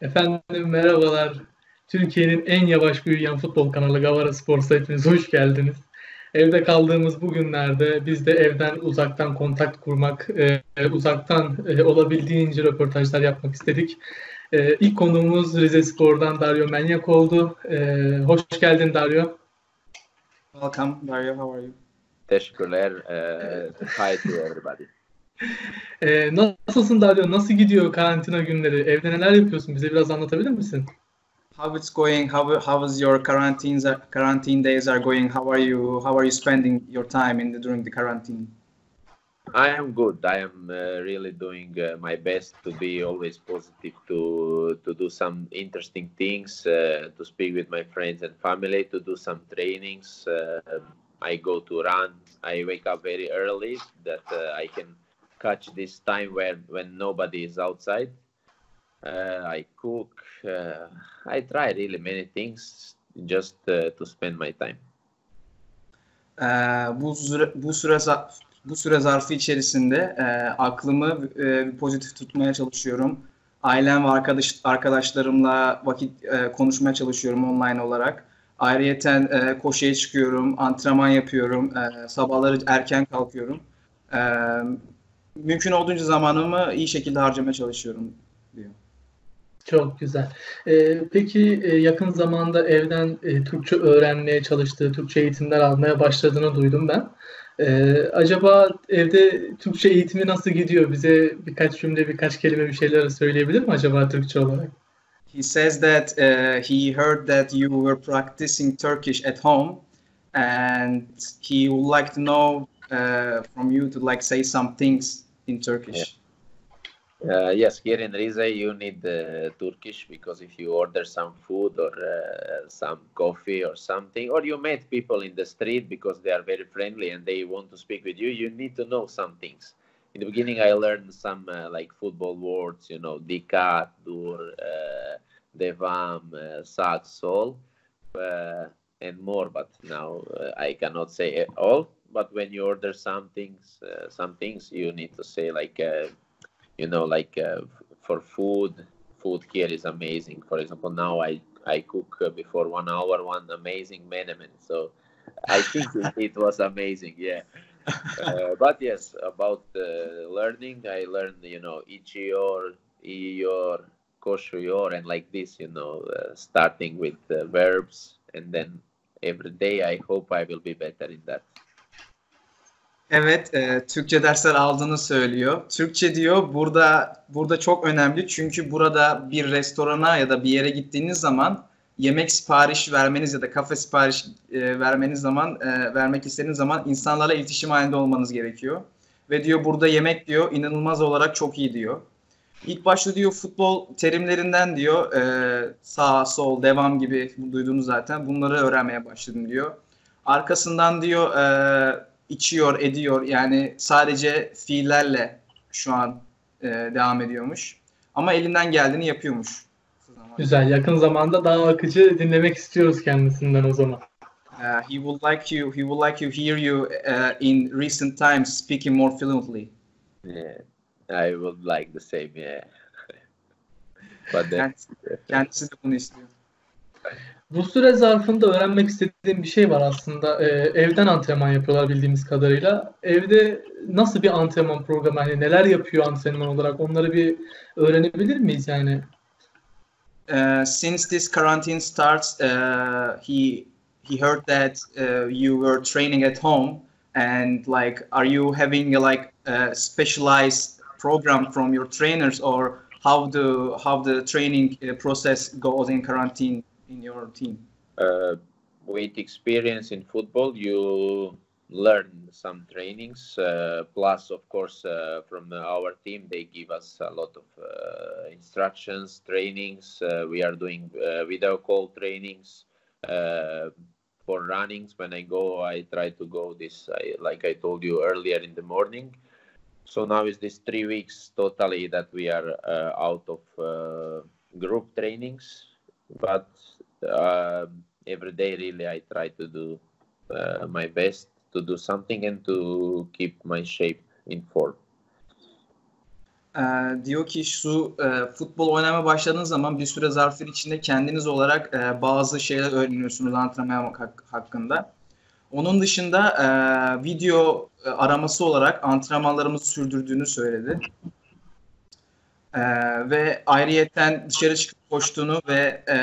Efendim merhabalar. Türkiye'nin en yavaş büyüyen futbol kanalı Gavara Sports'a hepiniz hoş geldiniz. Evde kaldığımız bu günlerde biz de evden uzaktan kontak kurmak, e, uzaktan e, olabildiğince röportajlar yapmak istedik. E, ilk konuğumuz Rize Spor'dan Dario Menyak oldu. E, hoş geldin Dario. Welcome Dario, how are you? Teşekkürler. Uh, hi to everybody. E, nasılsın Dario? Nasıl gidiyor karantina günleri? Evde neler yapıyorsun? Bize biraz anlatabilir misin? How it's going? How how is your quarantines quarantine days are going? How are you? How are you spending your time in the, during the quarantine? I am good. I am uh, really doing uh, my best to be always positive, to to do some interesting things, uh, to speak with my friends and family, to do some trainings. Uh, I go to run. I wake up very early that uh, I can catch this time when when nobody is outside. Uh, I cook. Uh, I try really many things just uh, to spend my time. Ee, bu süre, bu süre bu süre zarfı içerisinde e, aklımı e, pozitif tutmaya çalışıyorum. Ailem ve arkadaş arkadaşlarımla vakit e, konuşmaya çalışıyorum online olarak. Ayrıyeten e, koşuya çıkıyorum, antrenman yapıyorum, e, sabahları erken kalkıyorum. E, mümkün olduğunca zamanımı iyi şekilde harcamaya çalışıyorum diyor. Çok güzel. Ee, peki e, yakın zamanda evden e, Türkçe öğrenmeye çalıştığı, Türkçe eğitimler almaya başladığını duydum ben. Ee, acaba evde Türkçe eğitimi nasıl gidiyor? Bize birkaç cümle, birkaç kelime bir şeyler söyleyebilir mi acaba Türkçe olarak? He says that uh, he heard that you were practicing Turkish at home and he would like to know uh, from you to like say some things in Turkish. Yeah. Uh, yes, here in Rize you need uh, Turkish because if you order some food or uh, some coffee or something, or you meet people in the street because they are very friendly and they want to speak with you, you need to know some things. In the beginning, I learned some uh, like football words, you know, dikat, dur, uh, devam, uh, sak, sol, and more. But now I cannot say all. But when you order some things, some things you need to say like you know like uh, for food food here is amazing. For example now i i cook uh, before one hour one amazing menemen. So i think it was amazing yeah. Uh, but yes about learning i learned you know ichior iyor koshuyor and like this you know uh, starting with verbs and then every day i hope i will be better in that Evet, e, Türkçe dersler aldığını söylüyor. Türkçe diyor burada burada çok önemli çünkü burada bir restorana ya da bir yere gittiğiniz zaman yemek sipariş vermeniz ya da kafe sipariş e, vermeniz zaman e, vermek istediğiniz zaman insanlarla iletişim halinde olmanız gerekiyor. Ve diyor burada yemek diyor inanılmaz olarak çok iyi diyor. İlk başta diyor futbol terimlerinden diyor e, sağ, sol, devam gibi duyduğunuz zaten bunları öğrenmeye başladım diyor. Arkasından diyor e, içiyor, ediyor. Yani sadece fiillerle şu an e, devam ediyormuş. Ama elinden geldiğini yapıyormuş. Güzel. Yakın zamanda daha akıcı dinlemek istiyoruz kendisinden o zaman. Uh, he would like you. He would like you hear you uh, in recent times speaking more fluently. Yeah, I would like the same. Yeah. But then... kendisi, kendisi de bunu istiyor. Bu süre zarfında öğrenmek istediğim bir şey var aslında. Ee, evden antrenman yapıyorlar bildiğimiz kadarıyla. Evde nasıl bir antrenman programı, hani neler yapıyor antrenman olarak onları bir öğrenebilir miyiz yani? Uh, since this quarantine starts, uh, he he heard that uh, you were training at home, and like, are you having like a specialized program from your trainers, or how the how the training uh, process goes in quarantine? In your team? Uh, with experience in football, you learn some trainings. Uh, plus, of course, uh, from our team, they give us a lot of uh, instructions, trainings. Uh, we are doing uh, video call trainings for runnings. When I go, I try to go this, I, like I told you earlier in the morning. So now is this three weeks totally that we are out of group trainings, but uh, every day really i try to do uh, my best to do something and to keep my shape in form Ee, diyor ki şu e, futbol oynamaya başladığınız zaman bir süre zarfı içinde kendiniz olarak e, bazı şeyler öğreniyorsunuz antrenman hak- hakkında. Onun dışında e, video e, araması olarak antrenmanlarımızı sürdürdüğünü söyledi. E, ve ayrıyetten dışarı çıkıp koştuğunu ve e,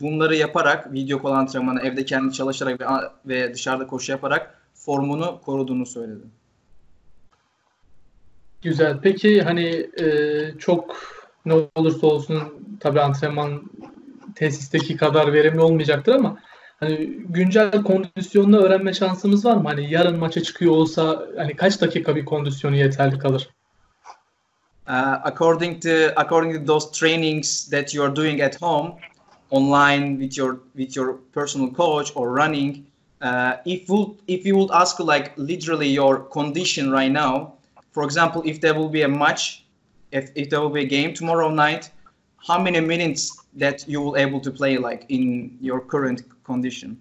bunları yaparak video kol antrenmanı evde kendi çalışarak ve, ve dışarıda koşu yaparak formunu koruduğunu söyledi. Güzel. Peki hani e, çok ne olursa olsun tabii antrenman tesisteki kadar verimli olmayacaktır ama hani güncel kondisyonunu öğrenme şansımız var mı? Hani yarın maça çıkıyor olsa hani kaç dakika bir kondisyonu yeterli kalır? Uh, according to according to those trainings that you are doing at home, online with your with your personal coach or running, uh, if you if you would ask like literally your condition right now, for example, if there will be a match, if, if there will be a game tomorrow night, how many minutes that you will able to play like in your current condition?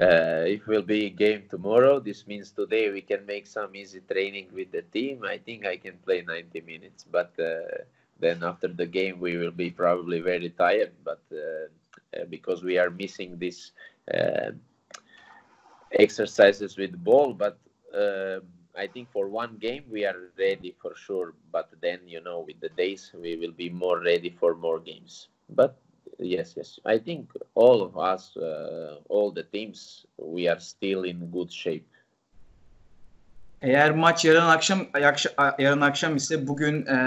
Uh, if will be a game tomorrow, this means today we can make some easy training with the team. I think I can play 90 minutes, but uh, then after the game we will be probably very tired. But uh, uh because we are missing these uh, exercises with ball, but uh, I think for one game we are ready for sure, but then you know with the days we will be more ready for more games. But yes, yes, I think all of us, uh, all the teams, we are still in good shape. Eğer maç yarın akşam yarın akşam ise bugün e,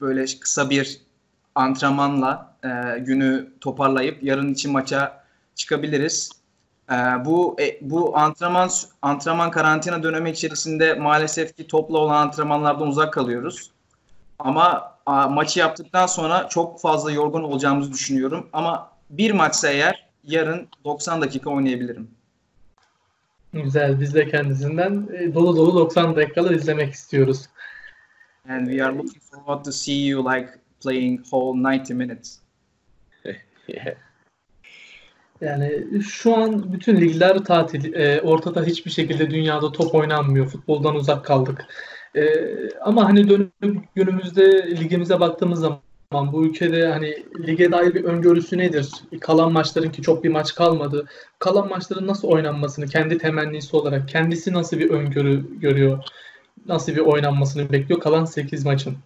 böyle kısa bir antrenmanla e, günü toparlayıp yarın için maça çıkabiliriz. Ee, bu e, bu antrenman antrenman karantina dönemi içerisinde maalesef ki topla olan antrenmanlardan uzak kalıyoruz. Ama a, maçı yaptıktan sonra çok fazla yorgun olacağımızı düşünüyorum. Ama bir maçsa eğer yarın 90 dakika oynayabilirim. Güzel. Biz de kendisinden e, dolu dolu 90 dakikalar izlemek istiyoruz. And we are looking forward to see you like playing whole 90 minutes. yeah. Yani şu an bütün ligler tatil. E, ortada hiçbir şekilde dünyada top oynanmıyor. Futboldan uzak kaldık. E, ama hani dönüp günümüzde ligimize baktığımız zaman bu ülkede hani lige dair bir öngörüsü nedir? Kalan maçların ki çok bir maç kalmadı. Kalan maçların nasıl oynanmasını kendi temennisi olarak kendisi nasıl bir öngörü görüyor? Nasıl bir oynanmasını bekliyor kalan 8 maçın?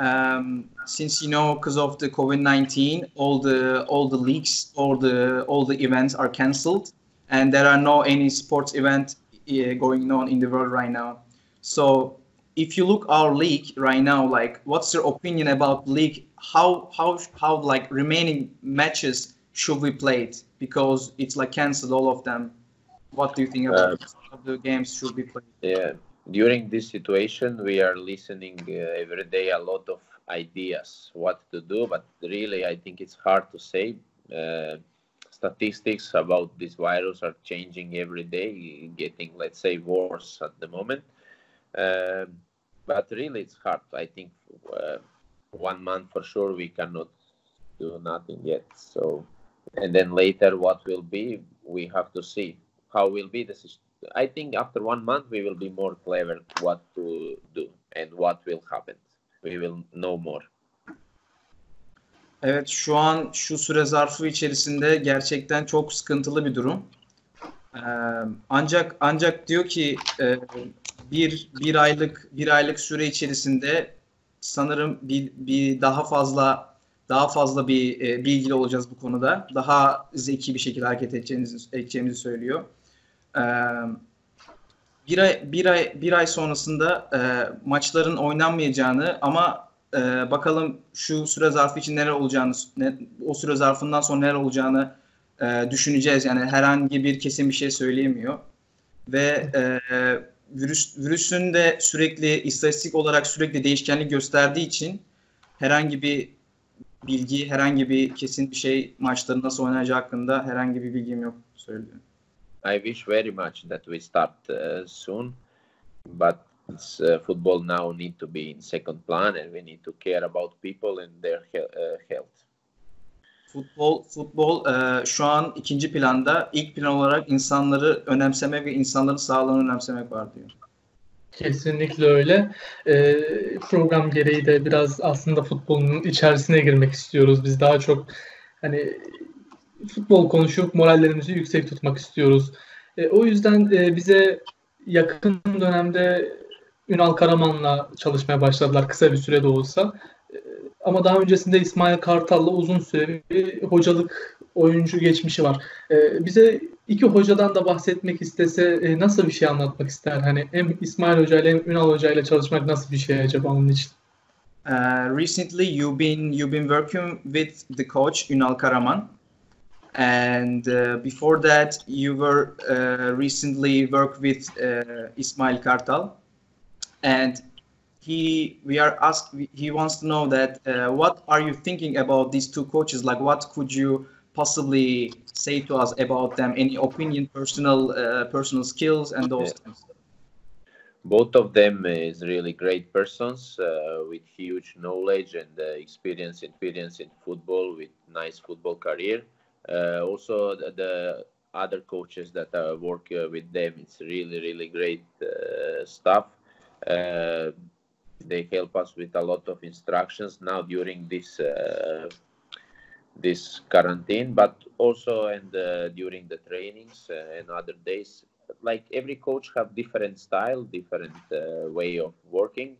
um, since you know because of the covid-19 all the all the leagues all the all the events are cancelled and there are no any sports event uh, going on in the world right now so if you look our league right now like what's your opinion about league? How how how like remaining matches should we play it? Because it's like cancelled all of them. What do you think about uh, the games should be played? yeah during this situation we are listening uh, every day a lot of ideas what to do but really i think it's hard to say. Uh, statistics about this virus are changing every day getting let's say worse at the moment uh, but really it's hard i think uh, one month for sure we cannot do nothing yet so and then later what will be we have to see how will be the system I think after one month we will be more clever what to do and what will happen. We will know more. Evet şu an şu süre zarfı içerisinde gerçekten çok sıkıntılı bir durum. Ee, ancak ancak diyor ki e, bir bir aylık bir aylık süre içerisinde sanırım bir, bir daha fazla daha fazla bir e, bilgili olacağız bu konuda. Daha zeki bir şekilde hareket edeceğimizi, edeceğimizi söylüyor bir ay bir ay bir ay sonrasında e, maçların oynanmayacağını ama e, bakalım şu süre zarfı için neler olacağını ne, o süre zarfından sonra neler olacağını e, düşüneceğiz. Yani herhangi bir kesin bir şey söyleyemiyor ve e, virüs virüsün de sürekli istatistik olarak sürekli değişkenlik gösterdiği için herhangi bir bilgi, herhangi bir kesin bir şey maçların nasıl oynayacağı hakkında herhangi bir bilgim yok söylüyor. I wish very much that we start uh, soon, but uh, football now need to be in second plan, and we need to care about people and their he uh, health. Futbol futbol e, şu an ikinci planda. İlk plan olarak insanları önemsemek ve insanların sağlığını önemsemek var diyor. Kesinlikle öyle. E, program gereği de biraz aslında futbolun içerisine girmek istiyoruz. Biz daha çok hani futbol konuşup morallerimizi yüksek tutmak istiyoruz. E, o yüzden e, bize yakın dönemde Ünal Karaman'la çalışmaya başladılar kısa bir sürede olsa. Ama daha öncesinde İsmail Kartal'la uzun süre bir hocalık oyuncu geçmişi var. E, bize iki hocadan da bahsetmek istese e, nasıl bir şey anlatmak ister? Hani hem İsmail Hoca ile hem Ünal Hoca ile çalışmak nasıl bir şey acaba onun için? Uh, recently, you've been you've been working with the coach Ünal Karaman, and uh, before that, you were uh, recently worked with uh, Ismail Kartal, and he we are asked he wants to know that uh, what are you thinking about these two coaches? Like, what could you possibly say to us about them? Any opinion, personal uh, personal skills, and those yeah. things? Both of them is really great persons uh, with huge knowledge and uh, experience, experience in football with nice football career. Uh, also, the, the, other coaches that I work uh, with them, it's really, really great uh, stuff. They help us with a lot of instructions now during this this quarantine, but also and uh, during the trainings uh, and other days. Like every coach have different style, different uh, way of working,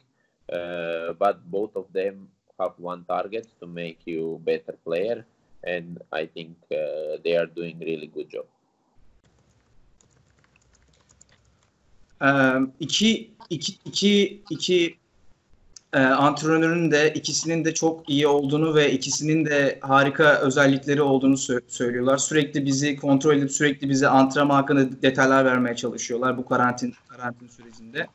uh, but both of them have one target to make you better player, and I think uh, they are doing really good job. Um, iki, iki, iki, iki e, antrenörün de ikisinin de çok iyi olduğunu ve ikisinin de harika özellikleri olduğunu sö- söylüyorlar. Sürekli bizi kontrol edip sürekli bize antrenman hakkında detaylar vermeye çalışıyorlar bu karantin karantin sürecinde.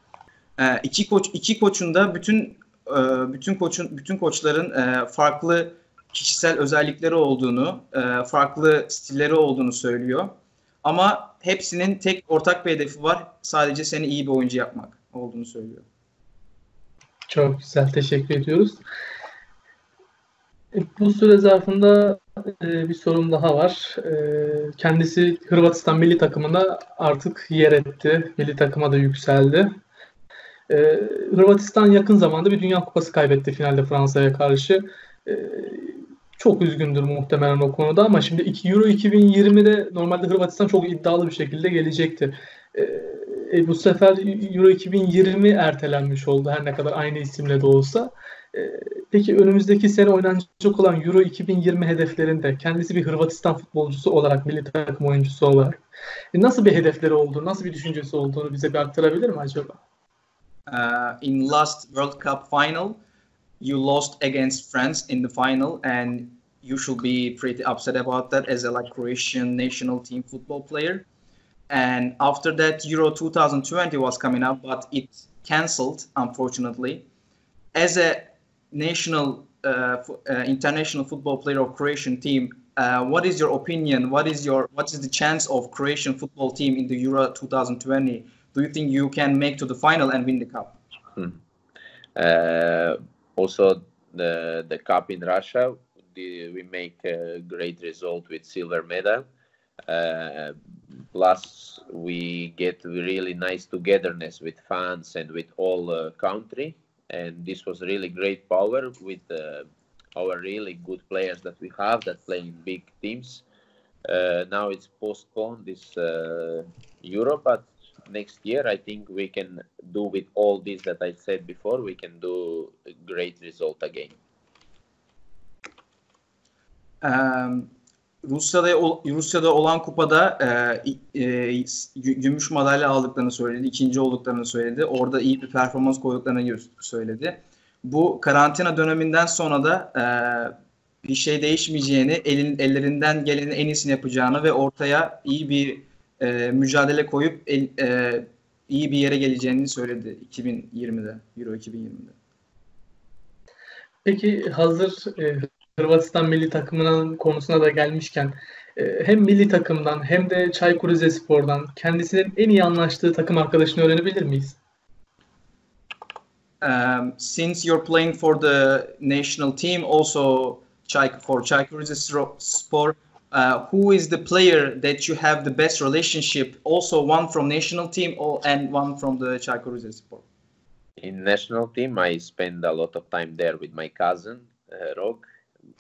E, iki koç iki koçun da bütün e, bütün koçun bütün koçların e, farklı kişisel özellikleri olduğunu, e, farklı stilleri olduğunu söylüyor. Ama hepsinin tek ortak bir hedefi var. Sadece seni iyi bir oyuncu yapmak olduğunu söylüyor. Çok güzel, teşekkür ediyoruz. E, bu süre zarfında e, bir sorun daha var. E, kendisi Hırvatistan milli takımında artık yer etti. Milli takıma da yükseldi. Hırvatistan yakın zamanda bir Dünya Kupası kaybetti finalde Fransa'ya karşı. Çok üzgündür muhtemelen o konuda ama şimdi Euro 2020'de normalde Hırvatistan çok iddialı bir şekilde gelecekti. E, bu sefer Euro 2020 ertelenmiş oldu her ne kadar aynı isimle de olsa. E, peki önümüzdeki sene oynanacak olan Euro 2020 hedeflerinde kendisi bir Hırvatistan futbolcusu olarak, milli takım oyuncusu olarak e, nasıl bir hedefleri olduğunu, nasıl bir düşüncesi olduğunu bize bir aktarabilir mi acaba? Uh, in last World Cup final, you lost against France in the final and you should be pretty upset about that as a like Croatian national team football player. And after that euro 2020 was coming up but it cancelled unfortunately. As a national uh, uh, international football player of croatian team uh, what is your opinion? What is your what is the chance of croatian football team in the euro 2020 do you think you can make to the final and win the cup? Hmm. Uh, also the the cup in russia we make a great result with silver medal uh, plus we get really nice togetherness with fans and with all uh, country. And this was really great power with uh, our really good players that we have that play in big teams. Uh, now it's postponed this uh, euro but next year i think we can do with all this that i said before we can do a great result again. Um Rusya'da Rusya'da olan kupada e, e, gümüş madalya aldıklarını söyledi, ikinci olduklarını söyledi. Orada iyi bir performans koyduklarını söyledi. Bu karantina döneminden sonra da e, bir şey değişmeyeceğini, elin, ellerinden gelenin en iyisini yapacağını ve ortaya iyi bir e, mücadele koyup el, e, iyi bir yere geleceğini söyledi 2020'de, Euro 2020'de. Peki hazır e, Hırvatistan milli takımının konusuna da gelmişken e, hem milli takımdan hem de Çaykur Rizespor'dan kendisinin en iyi anlaştığı takım arkadaşını öğrenebilir miyiz? Um, since you're playing for the national team, also for Çaykur Rizespor, uh, who is the player that you have the best relationship? Also, one from national team or, and one from the Çaykur Rizespor. In national team, I spend a lot of time there with my cousin uh, Rog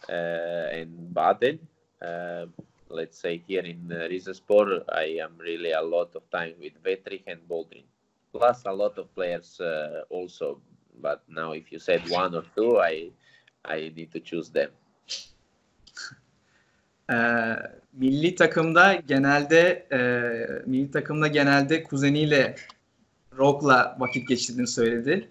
and Baden. Uh, let's say here in uh, Rizespor, I am really a lot of time with Vetrich and Boldrin. Plus a lot of players also. But now, if you said one or two, I I need to choose them. Ee, milli takımda genelde e, milli takımda genelde kuzeniyle Rog'la vakit geçirdiğini söyledi.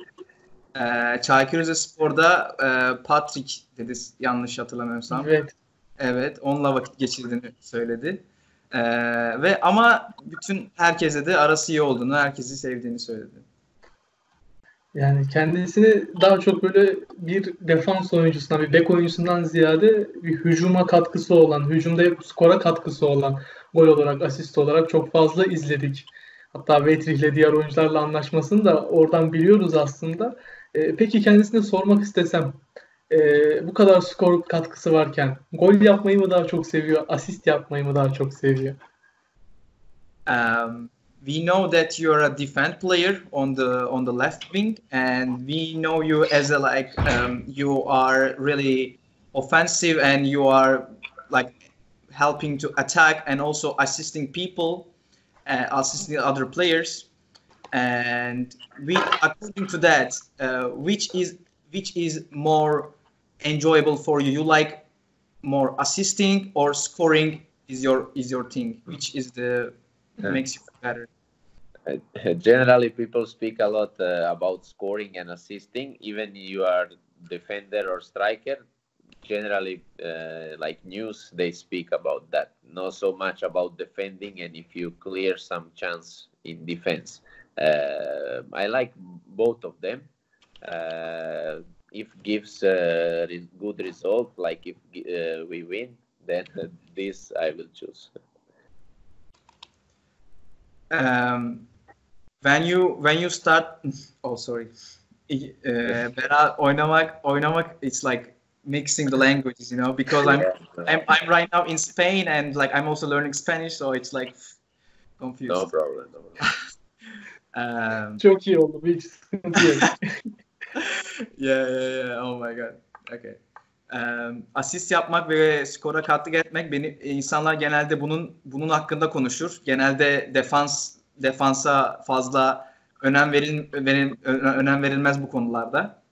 Ee, Çaykur Rizespor'da e, Patrick dedi yanlış hatırlamıyorsam. Evet. Evet, onunla vakit geçirdiğini söyledi. Ee, ve ama bütün herkese de arası iyi olduğunu, herkesi sevdiğini söyledi. Yani kendisini daha çok böyle bir defans oyuncusundan, bir bek oyuncusundan ziyade bir hücuma katkısı olan, hücumda skora katkısı olan gol olarak, asist olarak çok fazla izledik. Hatta Vetrich'le diğer oyuncularla anlaşmasını da oradan biliyoruz aslında. Ee, peki kendisine sormak istesem, e, bu kadar skor katkısı varken gol yapmayı mı daha çok seviyor, asist yapmayı mı daha çok seviyor? Um, we know that you're a defense player on the on the left wing, and we know you as a like um, you are really offensive and you are like helping to attack and also assisting people, uh, assisting other players. And we, according to that, uh, which is which is more enjoyable for you? You like more assisting or scoring? Is your is your thing? Which is the Yeah. makes you better? Uh, generally, people speak a lot uh, about scoring and assisting. Even you are defender or striker. Generally, uh, like news, they speak about that. Not so much about defending and if you clear some chance in defense. Uh, I like both of them. Uh, if gives uh, re- good result, like if uh, we win, then this I will choose. um, when you when you start oh sorry uh, beraber oynamak oynamak it's like mixing the languages you know because I'm, I'm I'm right now in Spain and like I'm also learning Spanish so it's like confused No problem. No problem. um, Çok iyi oldu, hiç sıkıntı yok. yeah, yeah, yeah. Oh my god. Okay. Um, asist yapmak ve skora katkı etmek beni insanlar genelde bunun bunun hakkında konuşur. Genelde defans defansa fazla önem veril, veril- önem verilmez bu konularda.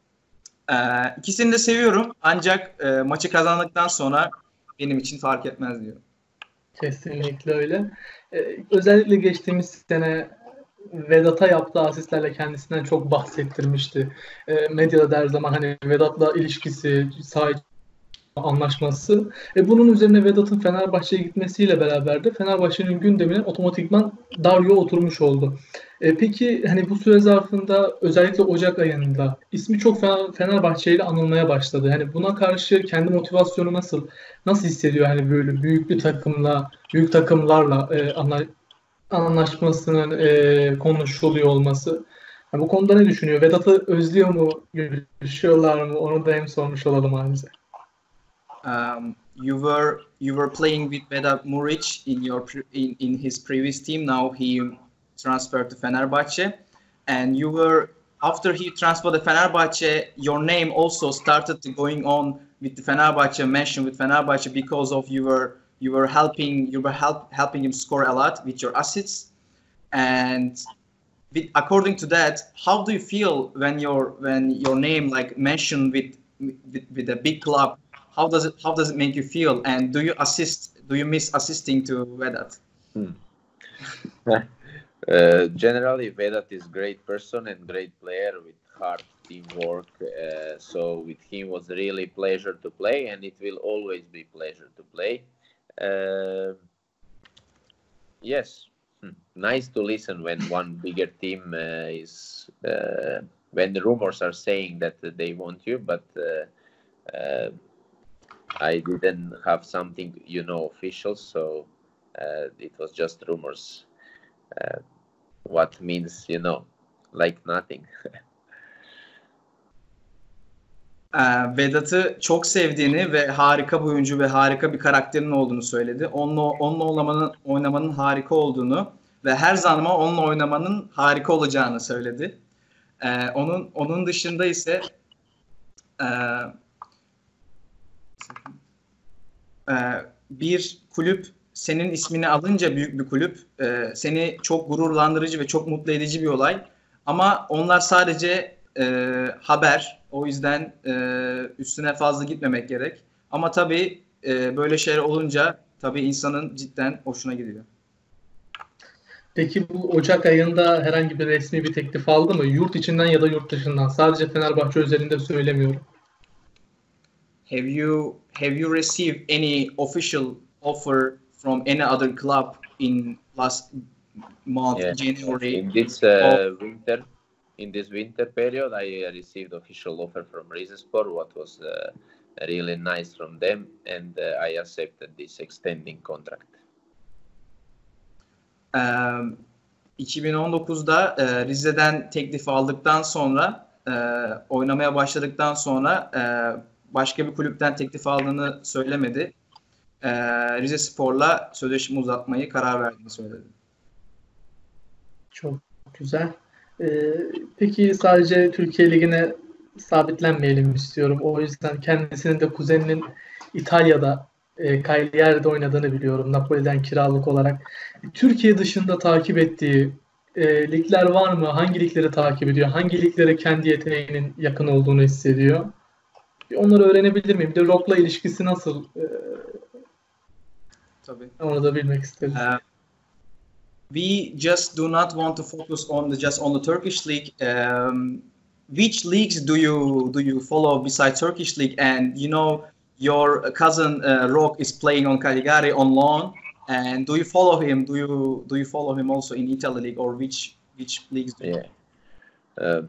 Ee, ikisini de seviyorum ancak e, maçı kazandıktan sonra benim için fark etmez diyor. Kesinlikle öyle. Ee, özellikle geçtiğimiz sene Vedat'a yaptığı asistlerle kendisinden çok bahsettirmişti. Ee, medyada da her zaman hani Vedat'la ilişkisi, sağ içi anlaşması. E, bunun üzerine Vedat'ın Fenerbahçe'ye gitmesiyle beraber de Fenerbahçe'nin gündemine otomatikman Dario oturmuş oldu. E, peki hani bu süre zarfında özellikle Ocak ayında ismi çok Fener- Fenerbahçe ile anılmaya başladı. Hani buna karşı kendi motivasyonu nasıl nasıl hissediyor hani böyle büyük bir takımla, büyük takımlarla e, anla- anlaşmasının e, konuşuluyor olması. Ha, bu konuda ne düşünüyor? Vedat'ı özlüyor mu? Görüşüyorlar mı? Onu da hem sormuş olalım halimize. um, you were you were playing with Vedat Muric in your in, in his previous team. Now he transferred to Fenerbahce, and you were after he transferred to Fenerbahce. Your name also started going on with the Fenerbahce mention with Fenerbahce because of you were you were helping you were help, helping him score a lot with your assists, and with, according to that, how do you feel when your when your name like mentioned with with, with a big club how does it how does it make you feel and do you assist do you miss assisting to Vedat Uh, generally, Vedat is great person and great player with hard teamwork. Uh, so with him was really pleasure to play, and it will always be pleasure to play. Uh, yes, Hmm. nice to listen when one bigger team uh, is uh, when the rumors are saying that they want you, but. Uh, uh, I didn't have something, you know, official, so uh, it was just rumors. What means, you know, like nothing. Ee, Vedat'ı çok sevdiğini ve harika bir oyuncu ve harika bir karakterin olduğunu söyledi. Onunla, onunla oynamanın, oynamanın harika olduğunu ve her zaman onunla oynamanın harika olacağını söyledi. Ee, onun onun dışında ise e, e, bir kulüp senin ismini alınca büyük bir kulüp e, seni çok gururlandırıcı ve çok mutlu edici bir olay. Ama onlar sadece e, haber. O yüzden e, üstüne fazla gitmemek gerek. Ama tabii e, böyle şeyler olunca tabii insanın cidden hoşuna gidiyor. Peki bu Ocak ayında herhangi bir resmi bir teklif aldı mı? Yurt içinden ya da yurt dışından. Sadece Fenerbahçe özelinde söylemiyorum. Have you have you received any official offer from any other club in last month, Yeah. January? In this uh, winter, in this winter period, I uh, received official offer from Rizespor, what was uh, really nice from them, and uh, I accepted this extending contract. Ee, 2019'da e, Rize'den teklif aldıktan sonra e, oynamaya başladıktan sonra e, başka bir kulüpten teklif aldığını söylemedi. E, Rize Spor'la sözleşme uzatmayı karar verdiğini söyledi. Çok güzel. Ee, peki sadece Türkiye Ligi'ne sabitlenmeyelim istiyorum. O yüzden kendisinin de kuzeninin İtalya'da e, Cagliari'de oynadığını biliyorum. Napoli'den kiralık olarak. Türkiye dışında takip ettiği e, ligler var mı? Hangi ligleri takip ediyor? Hangi liglere kendi yeteneğinin yakın olduğunu hissediyor? Bir onları öğrenebilir miyim? Bir de Rock'la ilişkisi nasıl? E, Tabii. onu da bilmek isteriz. Uh, we just do not want to focus on the just on the Turkish league. Um, which leagues do you do you follow besides Turkish league? And you know your cousin uh, Rock is playing on Cagliari on loan. And do you follow him? Do you do you follow him also in Italy league or which which leagues? Yeah. Uh,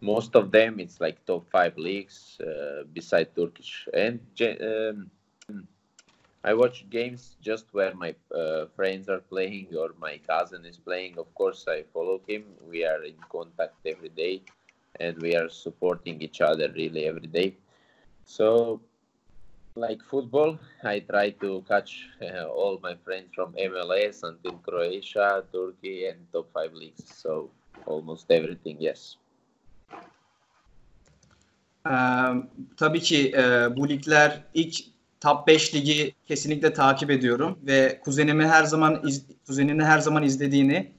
most of them, it's like top five leagues uh, beside Turkish. And um, I watch games just where my uh, friends are playing or my cousin is playing. Of course, I follow him. We are in contact every day and we are supporting each other really every day. So, like football, I try to catch uh, all my friends from MLS until Croatia, Turkey, and top five leagues. So, almost everything, yes. Ee, tabii ki e, bu ligler ilk top 5 ligi kesinlikle takip ediyorum ve kuzenimi her zaman iz, kuzenini her zaman izlediğini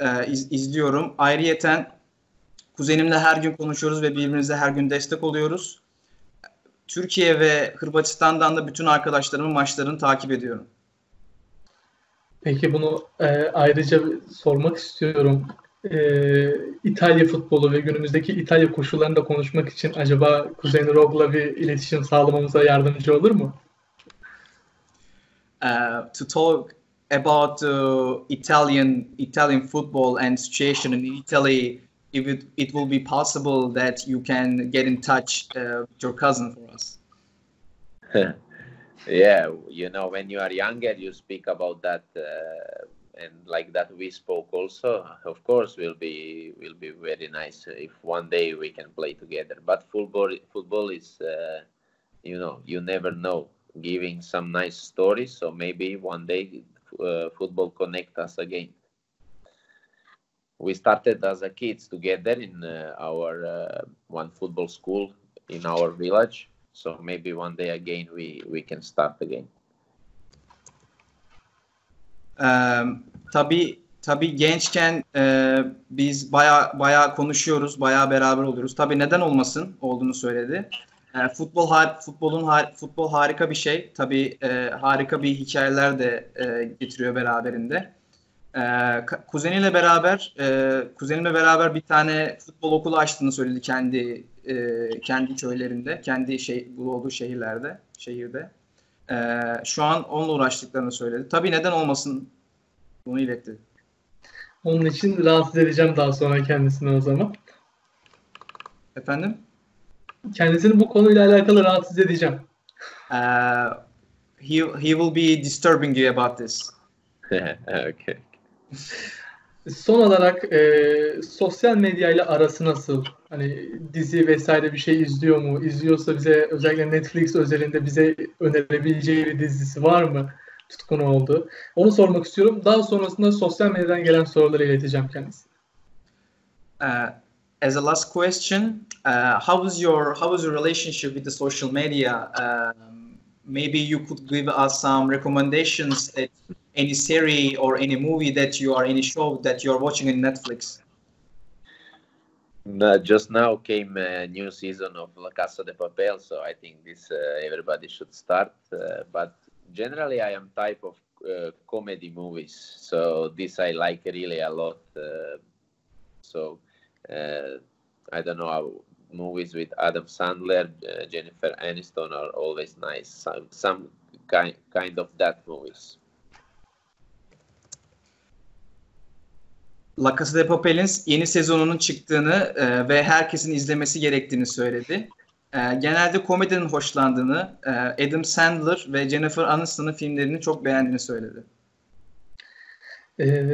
e, iz, izliyorum. Ayrıyeten kuzenimle her gün konuşuyoruz ve birbirimize her gün destek oluyoruz. Türkiye ve Hırvatistan'dan da bütün arkadaşlarımın maçlarını takip ediyorum. Peki bunu e, ayrıca sormak istiyorum. E, İtalya futbolu ve günümüzdeki İtalya koşullarını da konuşmak için acaba Kuzey Rog'la bir iletişim sağlamamıza yardımcı olur mu? Uh, to talk about the Italian Italian football and situation in Italy, if it, it will be possible that you can get in touch uh, with your cousin for us. yeah, you know, when you are younger, you speak about that, uh, and like that we spoke also. Of course, will be will be very nice if one day we can play together. But football, football is, uh, you know, you never know. Giving some nice stories, so maybe one day uh, football connect us again. We started as a kids together in uh, our uh, one football school in our village so maybe one day again we we can start again Ee, tabii tabii gençken e, biz baya baya konuşuyoruz, baya beraber oluyoruz. Tabii neden olmasın olduğunu söyledi. E, futbol har- futbolun har- futbol harika bir şey. Tabii e, harika bir hikayeler de e, getiriyor beraberinde. E, kuzeniyle beraber e, kuzenimle beraber bir tane futbol okulu açtığını söyledi kendi e, kendi köylerinde, kendi şey bu olduğu şehirlerde, şehirde. Ee, şu an onunla uğraştıklarını söyledi. Tabii neden olmasın bunu iletti. Onun için rahatsız edeceğim daha sonra kendisini o zaman. Efendim? Kendisini bu konuyla alakalı rahatsız edeceğim. Ee, he, he will be disturbing you about this. okay Son olarak e, sosyal medya ile arası nasıl? Hani dizi vesaire bir şey izliyor mu? İzliyorsa bize özellikle Netflix özelinde bize önerebileceği bir dizisi var mı? Tutkunu oldu. Onu sormak istiyorum. Daha sonrasında sosyal medyadan gelen soruları ileteceğim kendisine. Uh, as a last question, uh, how was your how was your relationship with the social media? Um, maybe you could give us some recommendations that any series or any movie that you are any show that you are watching in Netflix. Uh, just now came a new season of La Casa de Papel, so I think this uh, everybody should start. Uh, but generally, I am type of uh, comedy movies, so this I like really a lot. Uh, so uh, I don't know how movies with Adam Sandler, Jennifer Aniston are always nice. Some some kind kind of that movies. La Casa de Papel'in yeni sezonunun çıktığını e, ve herkesin izlemesi gerektiğini söyledi. E, genelde komedinin hoşlandığını, e, Adam Sandler ve Jennifer Aniston'un filmlerini çok beğendiğini söyledi. E,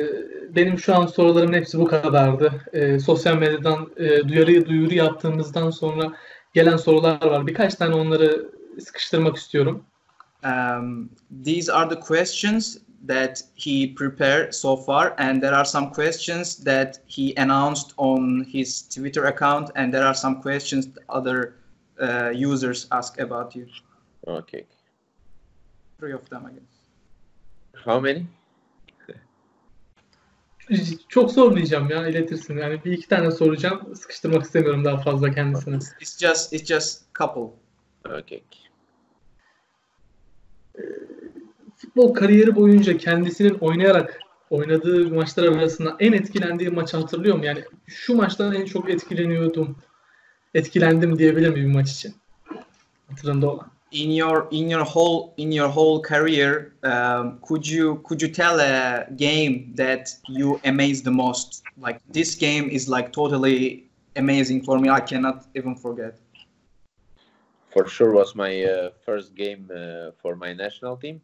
benim şu an sorularımın hepsi bu kadardı. E, sosyal medyadan e, duyarı duyuru yaptığımızdan sonra gelen sorular var. Birkaç tane onları sıkıştırmak istiyorum. Um, these are the questions that he prepared so far and there are some questions that he announced on his twitter account and there are some questions other uh, users ask about you okay three of them i guess how many çok sormayacağım ya iletirsin. Yani bir iki tane soracağım. Sıkıştırmak istemiyorum daha fazla kendisini. It's just it's just couple. Okay. futbol kariyeri boyunca kendisinin oynayarak oynadığı maçlar arasında en etkilendiği maçı hatırlıyor mu? Yani şu maçtan en çok etkileniyordum, etkilendim diyebilir mi bir maç için? Hatırında olan. In your in your whole in your whole career, um, could you could you tell a game that you amazed the most? Like this game is like totally amazing for me. I cannot even forget. For sure, was my uh, first game uh, for my national team.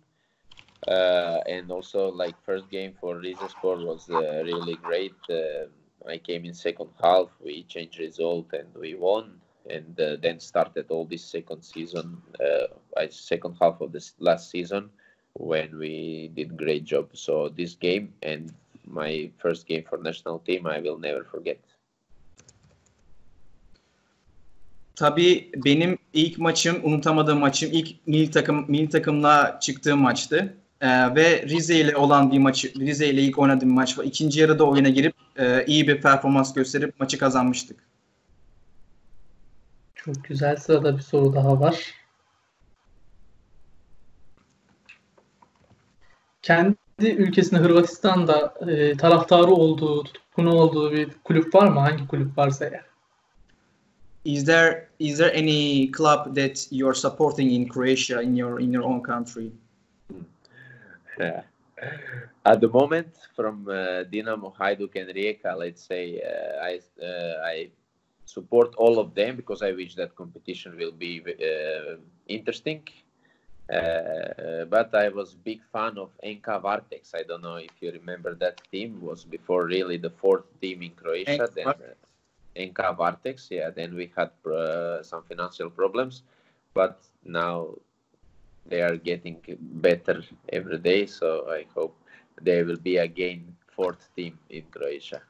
uh, and also like first game for Rize Sport was uh, really great. Uh, I came in second half, we changed result and we won, and uh, then started all this second season, uh, second half of this last season when we did great job. So this game and my first game for national team, I will never forget. Tabii benim ilk maçım, unutamadığım maçım ilk milli takım milli takımla çıktığım maçtı. Ee, ve Rize ile olan bir maçı, Rize ile ilk oynadığım maç. İkinci yarıda oyuna girip e, iyi bir performans gösterip maçı kazanmıştık. Çok güzel. Sırada bir soru daha var. Kendi ülkesinde Hırvatistan'da e, taraftarı olduğu, tutkunu olduğu bir kulüp var mı? Hangi kulüp varsa eğer? Is there is there any club that you're supporting in Croatia in your in your own country? At the moment, from uh, Dinamo, Hajduk, and Rijeka, let's say uh, I uh, I support all of them because I wish that competition will be uh, interesting. Uh, but I was big fan of NK Vartex. I don't know if you remember that team was before really the fourth team in Croatia. NK then uh, NK Vartex, yeah. Then we had some financial problems, but now they are getting better every day. So I hope they will be again fourth team in Croatia.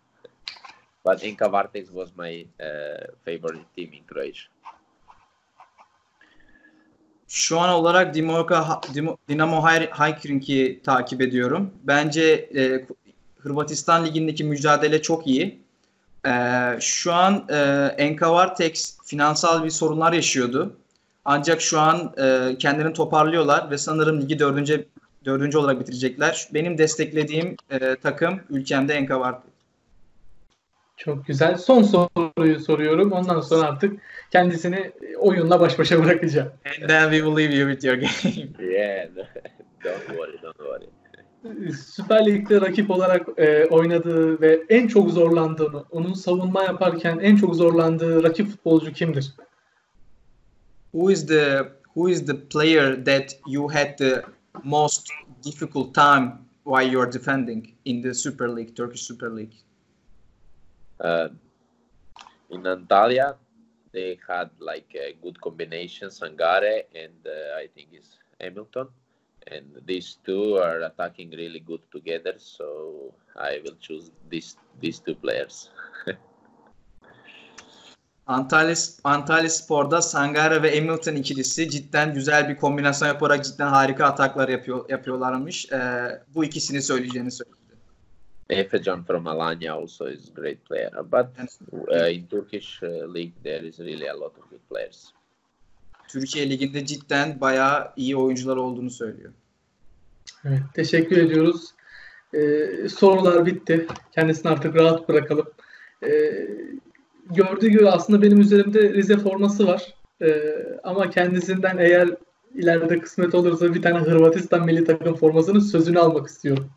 But Inka Vartex was my uh, favorite team in Croatia. Şu an olarak Dimoka, Dinamo Haykrink'i takip ediyorum. Bence e, Hırvatistan Ligi'ndeki mücadele çok iyi. E, şu an e, Enka Vartex finansal bir sorunlar yaşıyordu. Ancak şu an e, kendilerini toparlıyorlar ve sanırım ligi dördüncü, dördüncü olarak bitirecekler. Benim desteklediğim e, takım ülkemde Enka vardı. Çok güzel. Son soruyu soruyorum. Ondan sonra artık kendisini oyunla baş başa bırakacağım. And then we will leave you with your game. yeah, don't worry, don't worry. Süper Lig'de rakip olarak e, oynadığı ve en çok zorlandığını, onun savunma yaparken en çok zorlandığı rakip futbolcu kimdir? who is the who is the player that you had the most difficult time why you're defending in the Super League, Turkish Super League? Uh, in Antalya, they had like a good combination, Sangare and uh, I think it's Hamilton. And these two are attacking really good together, so I will choose these these two players. Antalya, Antalya Spor'da Sangare ve Hamilton ikilisi cidden güzel bir kombinasyon yaparak cidden harika ataklar yapıyor, yapıyorlarmış. Ee, bu ikisini söyleyeceğini söyledi. Efecan from Alanya also is a great player, but uh, in Turkish uh, league there is really a lot of good players. Türkiye Ligi'nde cidden bayağı iyi oyuncular olduğunu söylüyor. Evet, teşekkür ediyoruz. Ee, sorular bitti. Kendisini artık rahat bırakalım. Ee, gördüğü gibi aslında benim üzerimde Rize forması var. Ee, ama kendisinden eğer ileride kısmet olursa bir tane Hırvatistan milli takım formasının sözünü almak istiyorum.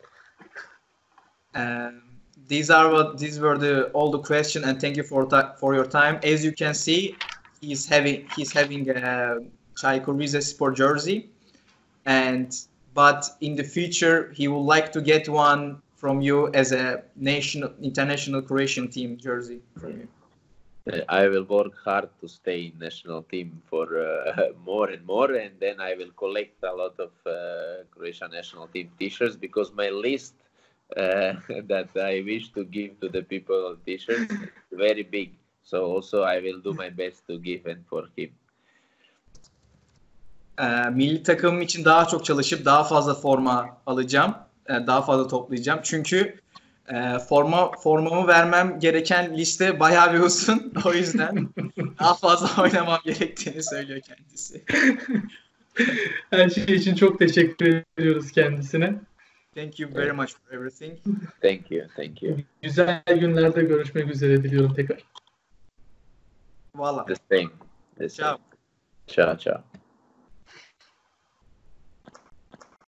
Um, these are what these were the all the question and thank you for for your time. As you can see, he's having he's having a Çaykur Rizespor jersey, and but in the future he would like to get one from you as a national international Croatian team jersey from you. Uh, I will work hard to stay in national team for uh, more and more, and then I will collect a lot of uh, Croatian national team T-shirts because my list uh, that I wish to give to the people T-shirts is very big. So also I will do my best to give and for him. Ee, milli takımım için daha çok çalışıp daha fazla forma alacağım. Ee, daha fazla toplayacağım. Çünkü e, forma formamı vermem gereken liste bayağı bir uzun. O yüzden daha fazla oynamam gerektiğini söylüyor kendisi. Her şey için çok teşekkür ediyoruz kendisine. Thank you very much for everything. Thank you, thank you. Güzel günlerde görüşmek üzere diliyorum tekrar. Valla. The same. The same. Ciao. Ciao, ciao.